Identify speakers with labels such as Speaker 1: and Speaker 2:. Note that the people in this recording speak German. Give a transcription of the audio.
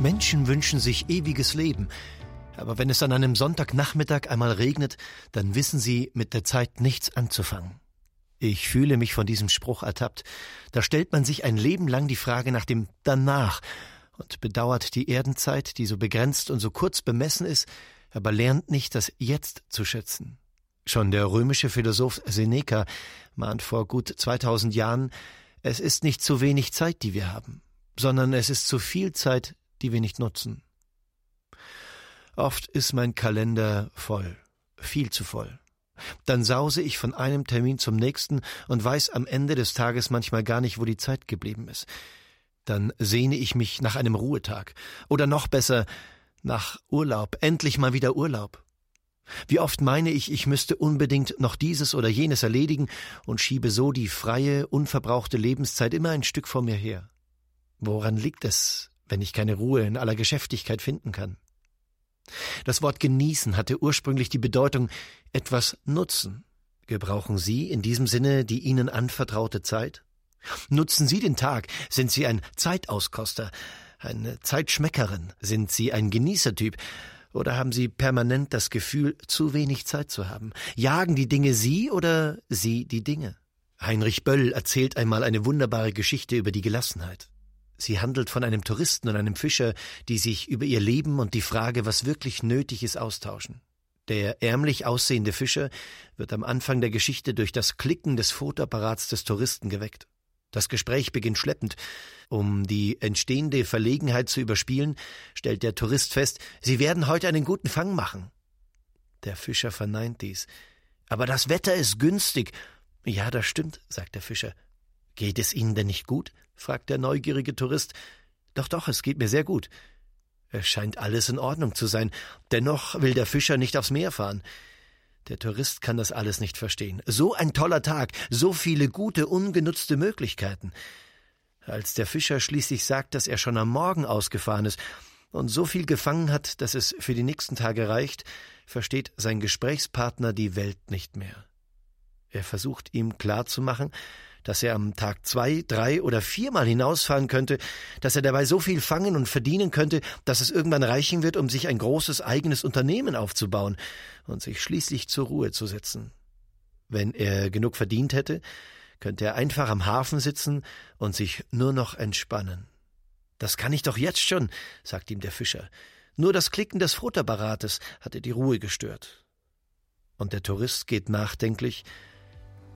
Speaker 1: Menschen wünschen sich ewiges Leben. Aber wenn es an einem Sonntagnachmittag einmal regnet, dann wissen sie mit der Zeit nichts anzufangen. Ich fühle mich von diesem Spruch ertappt. Da stellt man sich ein Leben lang die Frage nach dem Danach und bedauert die Erdenzeit, die so begrenzt und so kurz bemessen ist, aber lernt nicht das Jetzt zu schätzen. Schon der römische Philosoph Seneca mahnt vor gut 2000 Jahren, es ist nicht zu wenig Zeit, die wir haben, sondern es ist zu viel Zeit, die wir nicht nutzen. Oft ist mein Kalender voll, viel zu voll. Dann sause ich von einem Termin zum nächsten und weiß am Ende des Tages manchmal gar nicht, wo die Zeit geblieben ist. Dann sehne ich mich nach einem Ruhetag oder noch besser nach Urlaub, endlich mal wieder Urlaub. Wie oft meine ich, ich müsste unbedingt noch dieses oder jenes erledigen und schiebe so die freie, unverbrauchte Lebenszeit immer ein Stück vor mir her. Woran liegt es, wenn ich keine Ruhe in aller Geschäftigkeit finden kann. Das Wort genießen hatte ursprünglich die Bedeutung etwas nutzen. Gebrauchen Sie in diesem Sinne die Ihnen anvertraute Zeit? Nutzen Sie den Tag? Sind Sie ein Zeitauskoster, eine Zeitschmeckerin? Sind Sie ein Genießertyp? Oder haben Sie permanent das Gefühl, zu wenig Zeit zu haben? Jagen die Dinge Sie oder Sie die Dinge? Heinrich Böll erzählt einmal eine wunderbare Geschichte über die Gelassenheit. Sie handelt von einem Touristen und einem Fischer, die sich über ihr Leben und die Frage, was wirklich nötig ist, austauschen. Der ärmlich aussehende Fischer wird am Anfang der Geschichte durch das Klicken des Fotoapparats des Touristen geweckt. Das Gespräch beginnt schleppend. Um die entstehende Verlegenheit zu überspielen, stellt der Tourist fest, sie werden heute einen guten Fang machen. Der Fischer verneint dies. Aber das Wetter ist günstig. Ja, das stimmt, sagt der Fischer. Geht es Ihnen denn nicht gut? fragt der neugierige Tourist. Doch, doch, es geht mir sehr gut. Es scheint alles in Ordnung zu sein. Dennoch will der Fischer nicht aufs Meer fahren. Der Tourist kann das alles nicht verstehen. So ein toller Tag, so viele gute, ungenutzte Möglichkeiten. Als der Fischer schließlich sagt, dass er schon am Morgen ausgefahren ist und so viel gefangen hat, dass es für die nächsten Tage reicht, versteht sein Gesprächspartner die Welt nicht mehr. Er versucht ihm klarzumachen, dass er am Tag zwei, drei oder viermal hinausfahren könnte, dass er dabei so viel fangen und verdienen könnte, dass es irgendwann reichen wird, um sich ein großes eigenes Unternehmen aufzubauen und sich schließlich zur Ruhe zu setzen. Wenn er genug verdient hätte, könnte er einfach am Hafen sitzen und sich nur noch entspannen. Das kann ich doch jetzt schon, sagt ihm der Fischer. Nur das Klicken des Futterbarates hatte die Ruhe gestört. Und der Tourist geht nachdenklich